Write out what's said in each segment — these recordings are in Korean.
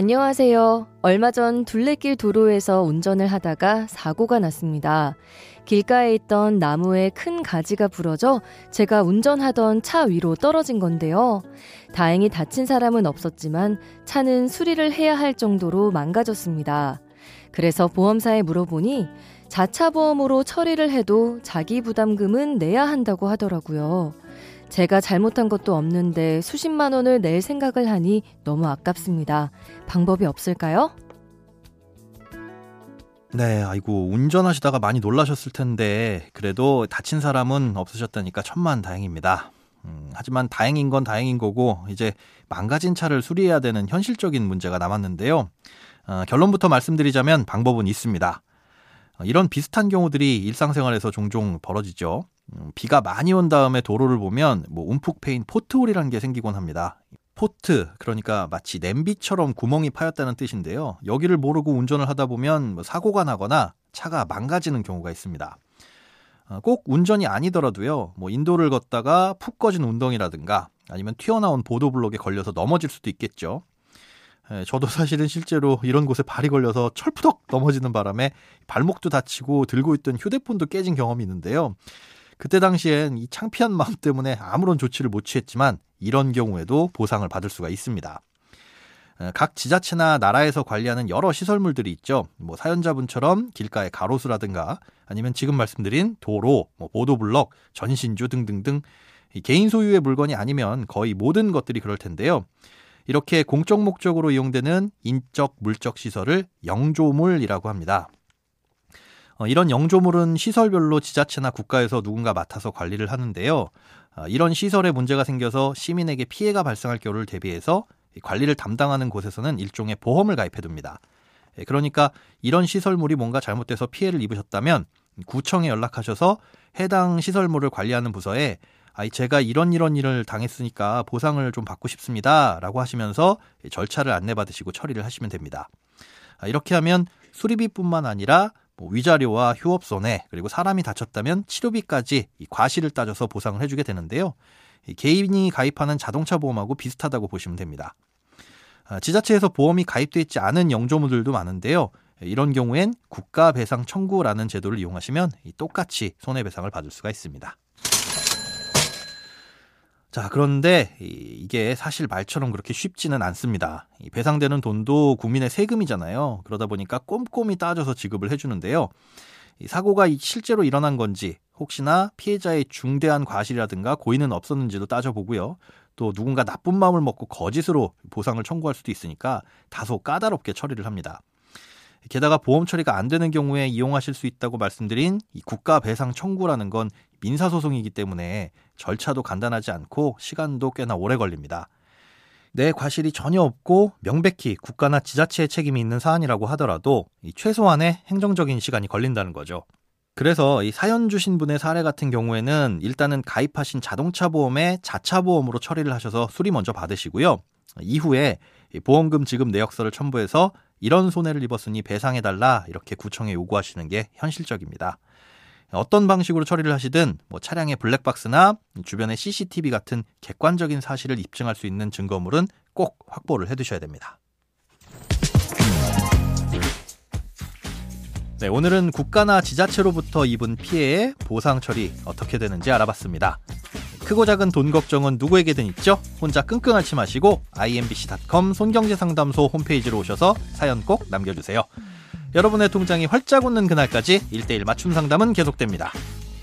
안녕하세요. 얼마 전 둘레길 도로에서 운전을 하다가 사고가 났습니다. 길가에 있던 나무에 큰 가지가 부러져 제가 운전하던 차 위로 떨어진 건데요. 다행히 다친 사람은 없었지만 차는 수리를 해야 할 정도로 망가졌습니다. 그래서 보험사에 물어보니 자차 보험으로 처리를 해도 자기 부담금은 내야 한다고 하더라고요. 제가 잘못한 것도 없는데 수십만 원을 낼 생각을 하니 너무 아깝습니다. 방법이 없을까요? 네, 아이고, 운전하시다가 많이 놀라셨을 텐데, 그래도 다친 사람은 없으셨다니까 천만 다행입니다. 음, 하지만 다행인 건 다행인 거고, 이제 망가진 차를 수리해야 되는 현실적인 문제가 남았는데요. 어, 결론부터 말씀드리자면 방법은 있습니다. 어, 이런 비슷한 경우들이 일상생활에서 종종 벌어지죠. 음, 비가 많이 온 다음에 도로를 보면 뭐 움푹 패인 포트홀이라는 게 생기곤 합니다. 포트 그러니까 마치 냄비처럼 구멍이 파였다는 뜻인데요. 여기를 모르고 운전을 하다 보면 뭐 사고가 나거나 차가 망가지는 경우가 있습니다. 어, 꼭 운전이 아니더라도요. 뭐 인도를 걷다가 푹 꺼진 운동이라든가 아니면 튀어나온 보도블록에 걸려서 넘어질 수도 있겠죠. 예, 저도 사실은 실제로 이런 곳에 발이 걸려서 철푸덕 넘어지는 바람에 발목도 다치고 들고 있던 휴대폰도 깨진 경험이 있는데요. 그때 당시엔 이 창피한 마음 때문에 아무런 조치를 못 취했지만 이런 경우에도 보상을 받을 수가 있습니다. 어, 각 지자체나 나라에서 관리하는 여러 시설물들이 있죠. 뭐 사연자분처럼 길가의 가로수라든가 아니면 지금 말씀드린 도로, 뭐 보도블럭, 전신주 등등등 개인 소유의 물건이 아니면 거의 모든 것들이 그럴 텐데요. 이렇게 공적 목적으로 이용되는 인적 물적 시설을 영조물이라고 합니다. 어, 이런 영조물은 시설별로 지자체나 국가에서 누군가 맡아서 관리를 하는데요. 어, 이런 시설에 문제가 생겨서 시민에게 피해가 발생할 경우를 대비해서 관리를 담당하는 곳에서는 일종의 보험을 가입해둡니다. 예, 그러니까 이런 시설물이 뭔가 잘못돼서 피해를 입으셨다면 구청에 연락하셔서 해당 시설물을 관리하는 부서에 제가 이런 이런 일을 당했으니까 보상을 좀 받고 싶습니다. 라고 하시면서 절차를 안내받으시고 처리를 하시면 됩니다. 아, 이렇게 하면 수리비뿐만 아니라 뭐 위자료와 휴업 손해 그리고 사람이 다쳤다면 치료비까지 과실을 따져서 보상을 해주게 되는데요. 개인이 가입하는 자동차 보험하고 비슷하다고 보시면 됩니다. 아, 지자체에서 보험이 가입돼 있지 않은 영조물들도 많은데요. 이런 경우엔 국가 배상 청구라는 제도를 이용하시면 똑같이 손해배상을 받을 수가 있습니다. 자, 그런데 이게 사실 말처럼 그렇게 쉽지는 않습니다. 배상되는 돈도 국민의 세금이잖아요. 그러다 보니까 꼼꼼히 따져서 지급을 해주는데요. 사고가 실제로 일어난 건지, 혹시나 피해자의 중대한 과실이라든가 고의는 없었는지도 따져보고요. 또 누군가 나쁜 마음을 먹고 거짓으로 보상을 청구할 수도 있으니까 다소 까다롭게 처리를 합니다. 게다가 보험 처리가 안 되는 경우에 이용하실 수 있다고 말씀드린 이 국가 배상 청구라는 건 민사 소송이기 때문에 절차도 간단하지 않고 시간도 꽤나 오래 걸립니다. 내 과실이 전혀 없고 명백히 국가나 지자체의 책임이 있는 사안이라고 하더라도 최소한의 행정적인 시간이 걸린다는 거죠. 그래서 이 사연 주신 분의 사례 같은 경우에는 일단은 가입하신 자동차 보험에 자차 보험으로 처리를 하셔서 수리 먼저 받으시고요. 이후에 보험금 지급 내역서를 첨부해서 이런 손해를 입었으니 배상해달라 이렇게 구청에 요구하시는 게 현실적입니다. 어떤 방식으로 처리를 하시든 뭐 차량의 블랙박스나 주변의 CCTV 같은 객관적인 사실을 입증할 수 있는 증거물은 꼭 확보를 해두셔야 됩니다. 네, 오늘은 국가나 지자체로부터 입은 피해의 보상 처리 어떻게 되는지 알아봤습니다. 크고 작은 돈 걱정은 누구에게든 있죠? 혼자 끙끙 앓지 마시고 imbc.com 손경제상담소 홈페이지로 오셔서 사연 꼭 남겨주세요. 여러분의 통장이 활짝 웃는 그날까지 1대1 맞춤 상담은 계속됩니다.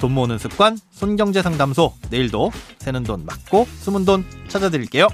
돈 모으는 습관 손경제상담소 내일도 새는 돈 맞고 숨은 돈 찾아드릴게요.